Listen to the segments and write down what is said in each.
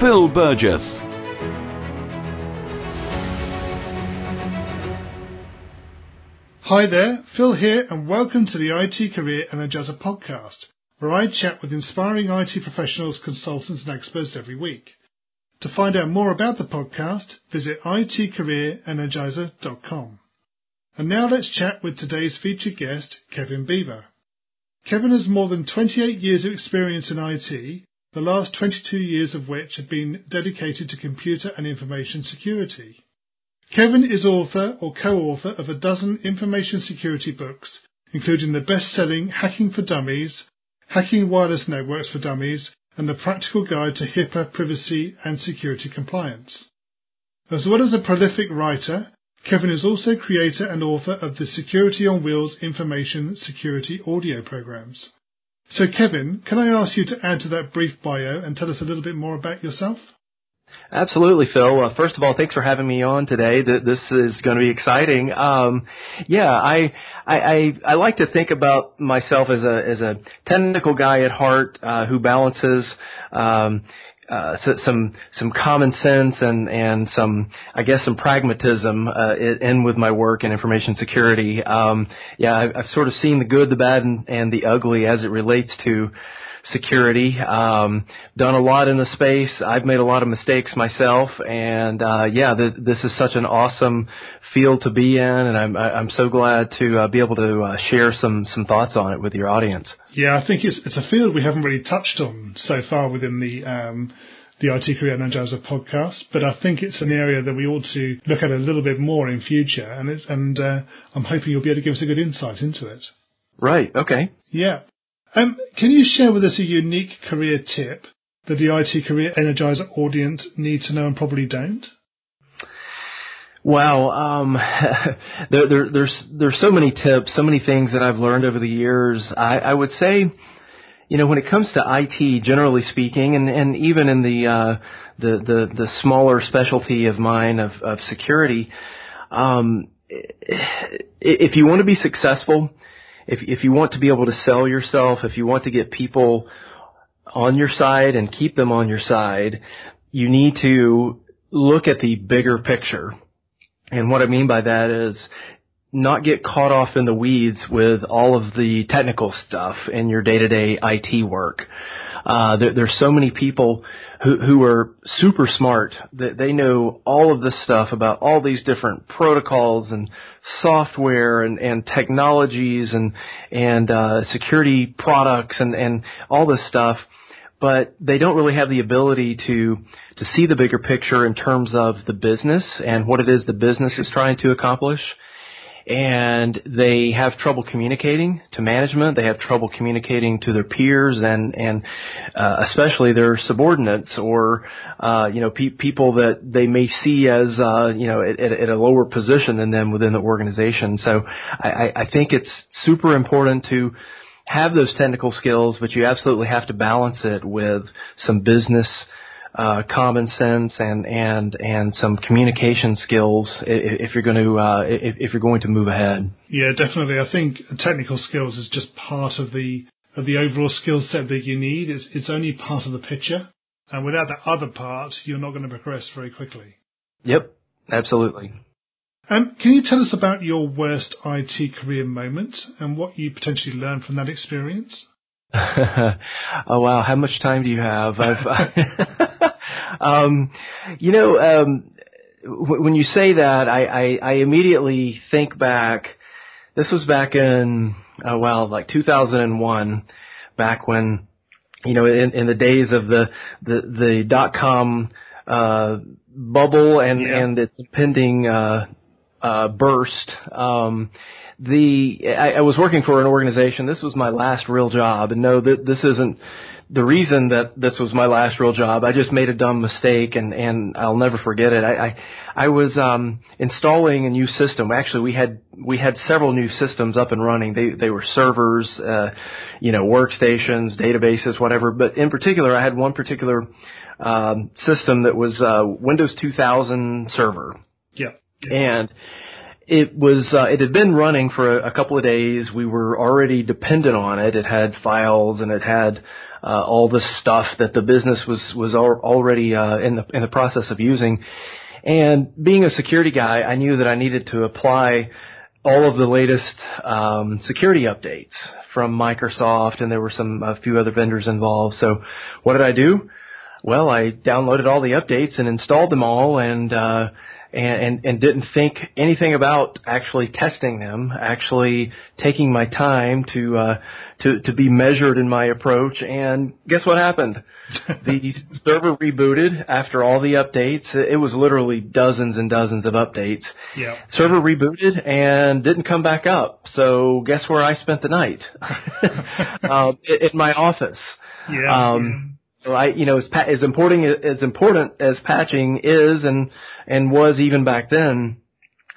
Phil Burgess. Hi there, Phil here, and welcome to the IT Career Energizer podcast, where I chat with inspiring IT professionals, consultants, and experts every week. To find out more about the podcast, visit itcareerenergizer.com. And now let's chat with today's featured guest, Kevin Beaver. Kevin has more than 28 years of experience in IT, the last 22 years of which have been dedicated to computer and information security. Kevin is author or co-author of a dozen information security books, including the best-selling Hacking for Dummies, Hacking Wireless Networks for Dummies, and the Practical Guide to HIPAA Privacy and Security Compliance. As well as a prolific writer, Kevin is also creator and author of the Security on Wheels information security audio programs. So Kevin, can I ask you to add to that brief bio and tell us a little bit more about yourself? Absolutely, Phil. Uh, first of all, thanks for having me on today. This is going to be exciting. Um, yeah, I, I, I, I like to think about myself as a as a technical guy at heart uh, who balances um, uh, some some common sense and and some I guess some pragmatism uh, in with my work in information security. Um, yeah, I've, I've sort of seen the good, the bad, and, and the ugly as it relates to security. Um, done a lot in the space. I've made a lot of mistakes myself, and uh, yeah, th- this is such an awesome field to be in, and I'm I'm so glad to uh, be able to uh, share some some thoughts on it with your audience. Yeah, I think it's it's a field we haven't really touched on so far within the. Um, the IT Career Energizer podcast, but I think it's an area that we ought to look at a little bit more in future, and it's, and uh, I'm hoping you'll be able to give us a good insight into it. Right. Okay. Yeah. Um, can you share with us a unique career tip that the IT Career Energizer audience need to know and probably don't? Wow, um, there, there, there's there's so many tips, so many things that I've learned over the years. I, I would say, you know, when it comes to IT, generally speaking, and, and even in the uh, the, the the smaller specialty of mine of, of security, um, if you want to be successful, if if you want to be able to sell yourself, if you want to get people on your side and keep them on your side, you need to look at the bigger picture. And what I mean by that is not get caught off in the weeds with all of the technical stuff in your day-to-day IT work. Uh, there, there's so many people who, who are super smart that they know all of this stuff about all these different protocols and software and, and technologies and and uh, security products and, and all this stuff, but they don't really have the ability to to see the bigger picture in terms of the business and what it is the business is trying to accomplish and they have trouble communicating to management. They have trouble communicating to their peers and and uh, especially their subordinates or uh, you know pe- people that they may see as uh, you know at, at a lower position than them within the organization. So I, I think it's super important to have those technical skills, but you absolutely have to balance it with some business uh, common sense and and and some communication skills if, if you're going to uh, if, if you're going to move ahead. Yeah, definitely. I think technical skills is just part of the of the overall skill set that you need. It's it's only part of the picture, and without that other part, you're not going to progress very quickly. Yep, absolutely. Um, can you tell us about your worst IT career moment and what you potentially learned from that experience? oh wow, how much time do you have? um, you know, um, w- when you say that, I, I, I immediately think back. This was back in oh well, like 2001, back when you know in, in the days of the the, the dot com uh, bubble and yeah. and its impending uh, uh, burst. Um, the I, I was working for an organization. This was my last real job, and no, th- this isn't the reason that this was my last real job. I just made a dumb mistake, and and I'll never forget it. I I, I was um, installing a new system. Actually, we had we had several new systems up and running. They they were servers, uh, you know, workstations, databases, whatever. But in particular, I had one particular um, system that was uh, Windows 2000 server. Yeah. And it was uh, it had been running for a, a couple of days. We were already dependent on it. It had files and it had uh, all the stuff that the business was was al- already uh, in the in the process of using. And being a security guy, I knew that I needed to apply all of the latest um, security updates from Microsoft, and there were some a few other vendors involved. So, what did I do? Well, I downloaded all the updates and installed them all, and uh, and, and, and didn't think anything about actually testing them, actually taking my time to, uh, to, to be measured in my approach. And guess what happened? the server rebooted after all the updates. It was literally dozens and dozens of updates. Yeah. Server rebooted and didn't come back up. So guess where I spent the night? um, in my office. Yeah. Um, so I, you know, as, as important as important as patching is and and was even back then,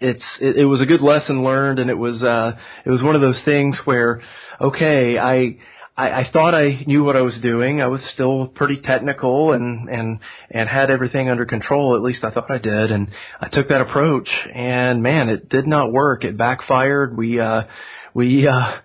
it's it, it was a good lesson learned, and it was uh it was one of those things where, okay, I. I, I thought I knew what I was doing. I was still pretty technical and and and had everything under control. At least I thought I did. And I took that approach, and man, it did not work. It backfired. We uh we uh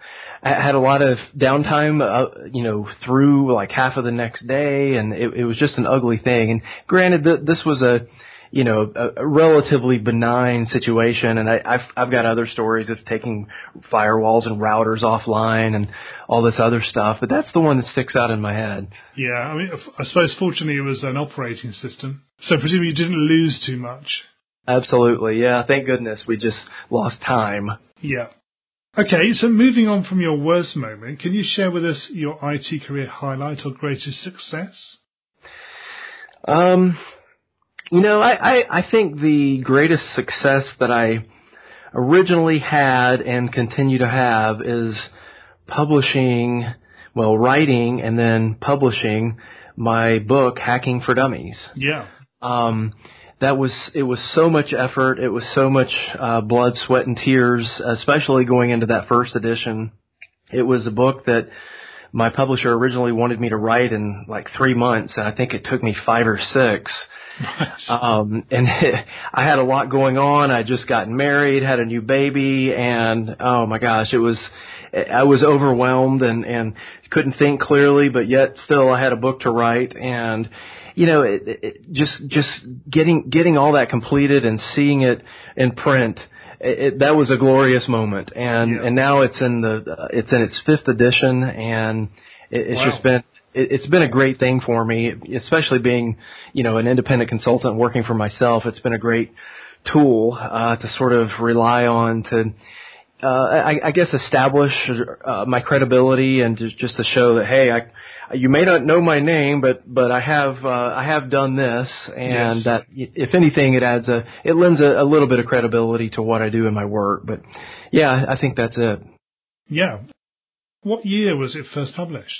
had a lot of downtime, uh, you know, through like half of the next day, and it, it was just an ugly thing. And granted, th- this was a, you know, a, a relatively benign situation, and I, I've I've got other stories of taking firewalls and routers offline and all this other stuff, but that's the one that sticks out in my head. Yeah. I mean, I suppose fortunately it was an operating system, so presumably you didn't lose too much. Absolutely, yeah. Thank goodness we just lost time. Yeah. Okay, so moving on from your worst moment, can you share with us your IT career highlight or greatest success? Um, you know, I, I, I think the greatest success that I originally had and continue to have is publishing, well, writing and then publishing my book, Hacking for Dummies. Yeah. Um, that was it was so much effort. It was so much uh, blood, sweat, and tears, especially going into that first edition. It was a book that my publisher originally wanted me to write in like three months, and I think it took me five or six. Um, and I had a lot going on. I just gotten married, had a new baby, and oh my gosh, it was I was overwhelmed and and couldn't think clearly, but yet still I had a book to write and you know, it, it, just just getting getting all that completed and seeing it in print, it, that was a glorious moment. And Yeah. and now it's in the uh, it's in its fifth edition, and it, it's Wow. just been it, it's been a great thing for me, especially being you know an independent consultant working for myself. It's been a great tool uh, to sort of rely on to. Uh, I, I guess establish uh, my credibility and just, just to show that hey, I, you may not know my name, but but I have uh, I have done this, and Yes. that if anything, it adds a it lends a, a little bit of credibility to what I do in my work. But yeah, I think that's it. Yeah. What year was it first published?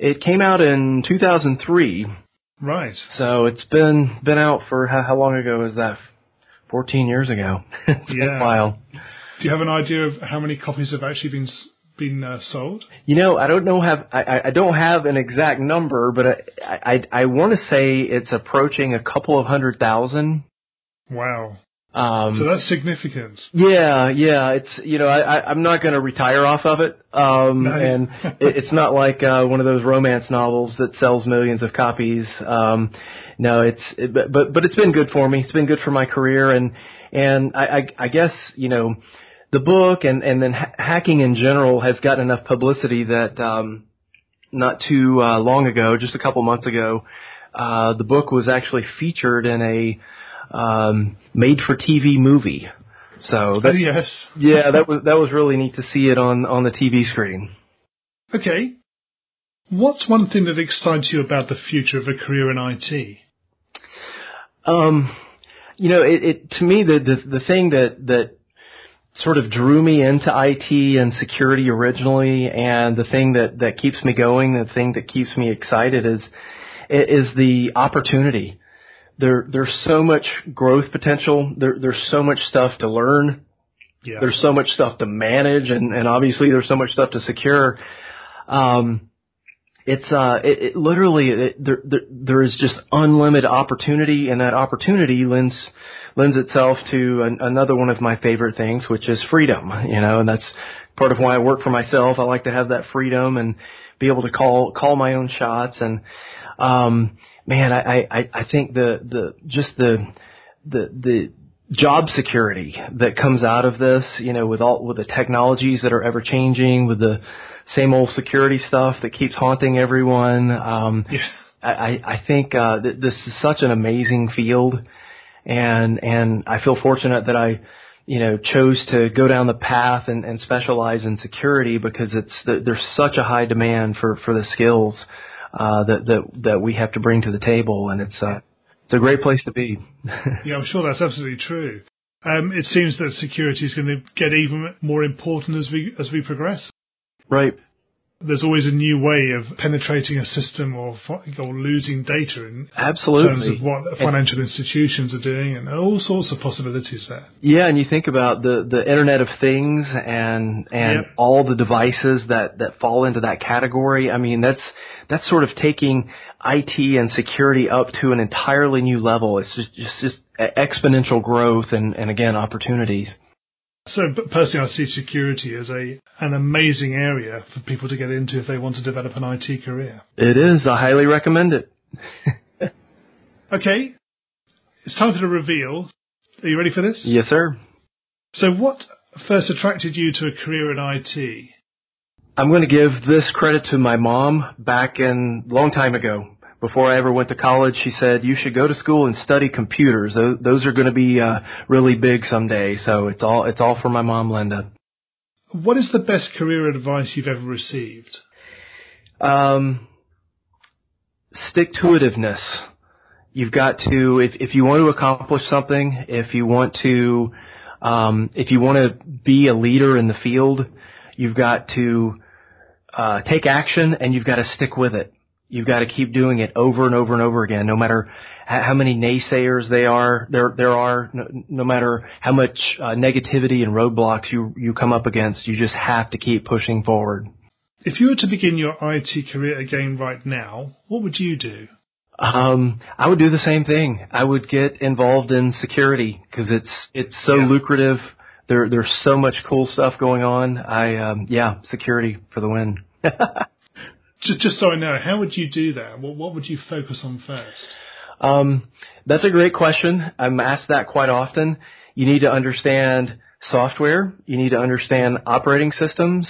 It came out in 2003, Right. so it's been been out for how, how long ago is that? 14 years ago. it's been Yeah. a while. Do you have an idea of how many copies have actually been been uh, sold? You know, I don't know have I, I- don't have an exact number, but I I, I want to say it's approaching a couple of hundred thousand. Wow. Um, So that's significant. Yeah, yeah. It's you know I, I I'm not going to retire off of it. Um, No. and it, it's not like uh, one of those romance novels that sells millions of copies. Um, no, it's it, but but but it's been good for me. It's been good for my career, and and I I, I guess you know the book and and then ha- hacking in general has gotten enough publicity that um, not too uh, long ago, just a couple months ago, uh, the book was actually featured in a um, made-for-TV movie. So Oh, that, yes. yeah, that was that was really neat to see it on on the TV screen. Okay. What's one thing that excites you about the future of a career in IT? Um, You know, it, it to me the, the the thing that that sort of drew me into IT and security originally, and the thing that that keeps me going, the thing that keeps me excited is is the opportunity. There there's so much growth potential. There there's so much stuff to learn. Yeah. There's so much stuff to manage, and and obviously there's so much stuff to secure. Um, it's uh, it, it literally it, there, there there is just unlimited opportunity, and that opportunity lends lends itself to an, another one of my favorite things, which is freedom. You know, and that's part of why I work for myself. I like to have that freedom and be able to call call my own shots. And um, man, I, I I think the the just the the the job security that comes out of this, you know, with all with the technologies that are ever changing, with the same old security stuff that keeps haunting everyone. Um, Yeah. I, I think uh, th- this is such an amazing field, and and I feel fortunate that I, you know, chose to go down the path and, and specialize in security because it's th- there's such a high demand for for the skills uh, that that that we have to bring to the table, and it's uh, it's a great place to be. Yeah, I'm sure that's absolutely true. Um, it seems that security is going to get even more important as we as we progress. Right. There's always a new way of penetrating a system or or losing data in Absolutely. terms of what financial institutions are doing, and all sorts of possibilities there. Yeah, and you think about the the Internet of Things and and Yep. all the devices that that fall into that category. I mean, that's that's sort of taking IT and security up to an entirely new level. It's just just, just exponential growth and and again opportunities. So, personally, I see security as a an amazing area for people to get into if they want to develop an IT career. It is. I highly recommend it. Okay, it's time for the reveal. Are you ready for this? Yes, sir. So, what first attracted you to a career in IT? I'm going to give this credit to my mom back in long time ago. Before I ever went to college, she said you should go to school and study computers. Those, those are going to be uh, really big someday. So it's all it's all for my mom, Linda. What is the best career advice you've ever received? Um, stick to itiveness. You've got to if if you want to accomplish something, if you want to um, if you want to be a leader in the field, you've got to uh, take action and you've got to stick with it. You've got to keep doing it over and over and over again, no matter how many naysayers they are there there are, no, no matter how much uh, negativity and roadblocks you you come up against. You just have to keep pushing forward. If you were to begin your IT career again right now, what would you do? Um, I would do the same thing. I would get involved in security because it's it's so Yeah. lucrative. There there's so much cool stuff going on. I um, yeah, security for the win. Just, so I know, how would you do that? What, what would you focus on first? Um, that's a great question. I'm asked that quite often. You need to understand software. You need to understand operating systems.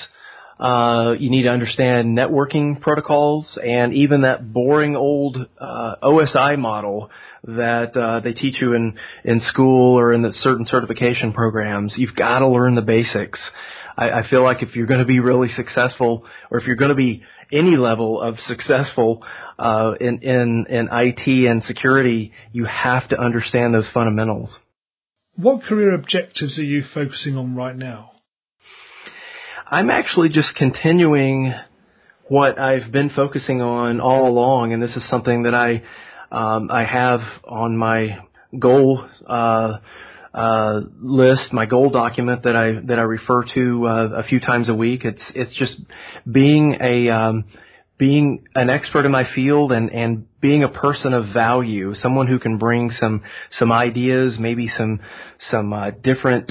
Uh, you need to understand networking protocols and even that boring old uh, OSI model that uh, they teach you in in school or in certain certification programs. You've got to learn the basics. I, I feel like if you're going to be really successful, or if you're going to be any level of successful uh, in, in in IT and security, you have to understand those fundamentals. What career objectives are you focusing on right now? I'm actually just continuing what I've been focusing on all along, and this is something that I um, I have on my goal uh, uh, list, my goal document that I that I refer to uh, a few times a week. It's it's just being a um, being an expert in my field and and being a person of value, someone who can bring some some ideas, maybe some some uh, different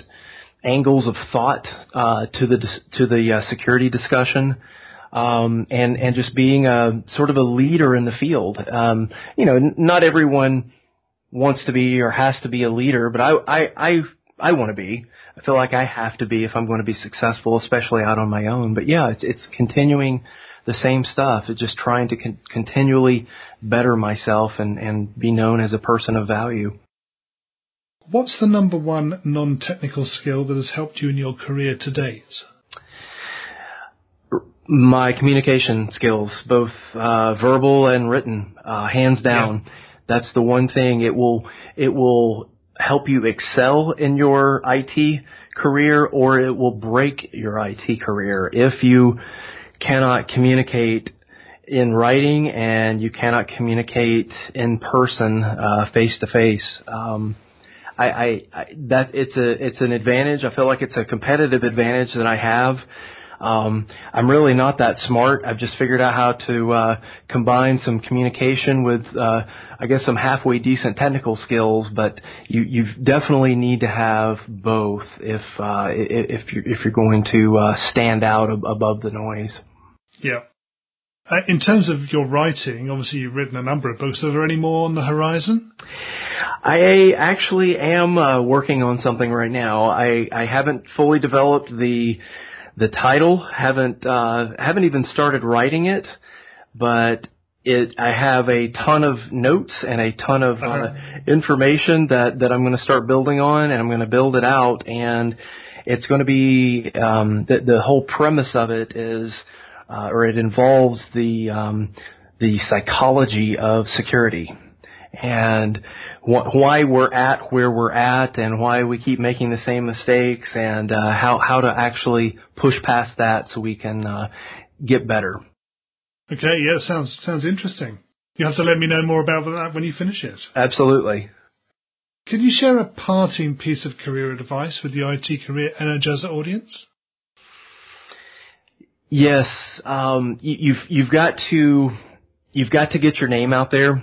angles of thought uh, to the to the uh, security discussion, um, and and just being a sort of a leader in the field. Um, you know, n- not everyone wants to be or has to be a leader, but I I I, I want to be. I feel like I have to be if I'm going to be successful, especially out on my own. But yeah, it's it's continuing the same stuff. It's just trying to con- continually better myself and and be known as a person of value. What's the number one non-technical skill that has helped you in your career to date? my communication skills, both uh, verbal and written, uh, hands down. That's the one thing. It will it will help you excel in your IT career or it will break your IT career if you cannot communicate in writing and you cannot communicate in person, face to face. I, that it's a it's an advantage. I feel like it's a competitive advantage that I have. Um, I'm really not that smart. I've just figured out how to uh, combine some communication with, uh, I guess, some halfway decent technical skills. But you you definitely need to have both if uh, if you're if you're going to uh, stand out ab- above the noise. Yeah. Uh, in terms of your writing, obviously you've written a number of books. Are there any more on the horizon? I actually am uh, working on something right now. I, I haven't fully developed the the title. haven't uh, haven't even started writing it, but it I have a ton of notes and a ton of uh, uh-huh. information that that I'm going to start building on, and I'm going to build it out, and it's going to be um, the the whole premise of it is, uh, or it involves the um, the psychology of security and wh- why we're at where we're at and why we keep making the same mistakes and uh, how how to actually push past that so we can uh, get better. Okay, yeah, sounds sounds interesting. You have to let me know more about that when you finish it. Absolutely. Can you share a parting piece of career advice with the IT Career Energizer audience? Yes, um, you, you've you've got to you've got to get your name out there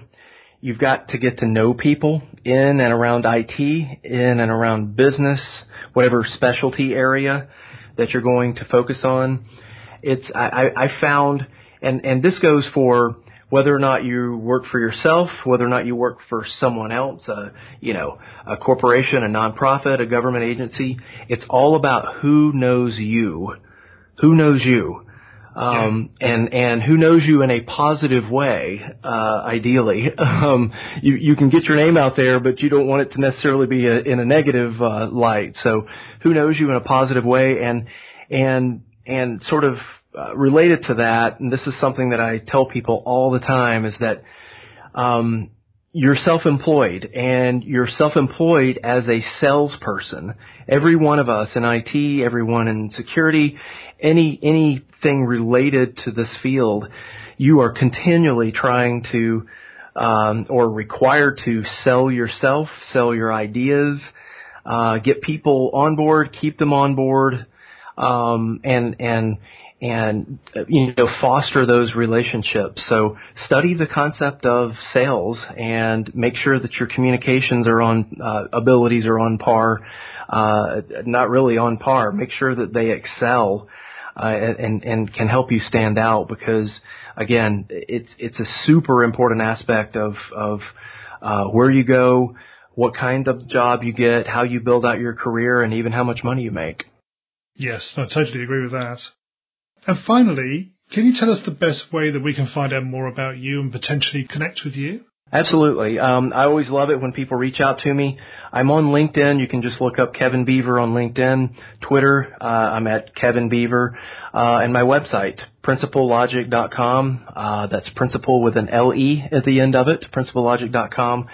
You've got to get to know people in and around IT, in and around business, whatever specialty area that you're going to focus on. It's I, I found, and and this goes for whether or not you work for yourself, whether or not you work for someone else, a, you know, a corporation, a nonprofit, a government agency. It's all about who knows you, who knows you um, yeah. and and who knows you in a positive way. Uh, ideally, um, you you can get your name out there, but you don't want it to necessarily be a, in a negative uh, light. So, who knows you in a positive way, and and and sort of uh, related to that, and this is something that I tell people all the time, is that um, you're self-employed and you're self-employed as a salesperson. Every one of us in IT, everyone in security, any anything related to this field, you are continually trying to um, or required to sell yourself, sell your ideas, uh, get people on board, keep them on board, um, and and and you know foster those relationships. So study the concept of sales and make sure that your communications are on uh, abilities are on par, uh, not really on par. Make sure that they excel. Uh, and and can help you stand out because again it's it's a super important aspect of of uh, where you go, what kind of job you get, how you build out your career, and even how much money you make. Yes, I totally agree with that. And finally, can you tell us the best way that we can find out more about you and potentially connect with you? Absolutely. Um, I always love it when people reach out to me. I'm on LinkedIn. You can just look up Kevin Beaver on LinkedIn. Twitter, uh, I'm at Kevin Beaver. Uh, and my website, principlelogic.com. Uh, that's principle with an L-E at the end of it, principlelogic.com.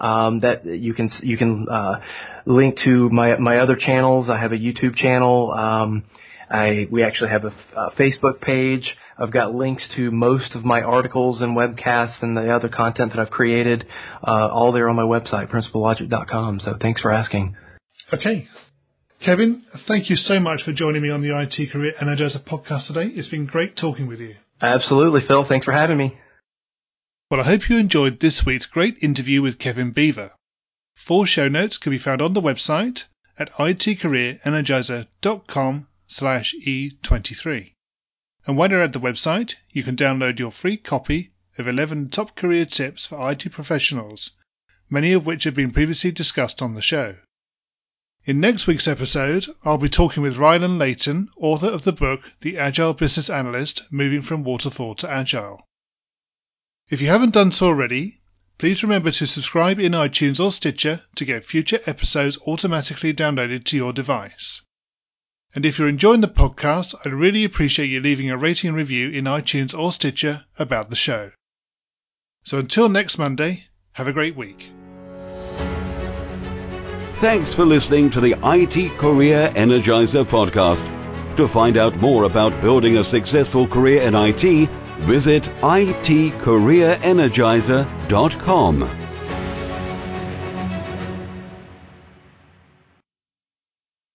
Um, that you can, you can, uh, link to my, my other channels. I have a YouTube channel. Um, I we actually have a, a Facebook page. I've got links to most of my articles and webcasts and the other content that I've created, uh, all there on my website, principlelogic.com. So thanks for asking. Okay. Kevin, thank you so much for joining me on the IT Career Energizer podcast today. It's been great talking with you. Absolutely, Phil. Thanks for having me. Well, I hope you enjoyed this week's great interview with Kevin Beaver. Full show notes can be found on the website at itcareerenergizer.com slash E23. And when you're at the website, you can download your free copy of 11 top career tips for IT professionals, many of which have been previously discussed on the show. In next week's episode, I'll be talking with Ryland Leyton, author of the book The Agile Business Analyst Moving from Waterfall to Agile. If you haven't done so already, please remember to subscribe in iTunes or Stitcher to get future episodes automatically downloaded to your device. And if you're enjoying the podcast, I'd really appreciate you leaving a rating and review in iTunes or Stitcher about the show. So until next Monday, have a great week. Thanks for listening to the IT Career Energizer podcast. To find out more about building a successful career in IT, visit itcareerenergizer.com.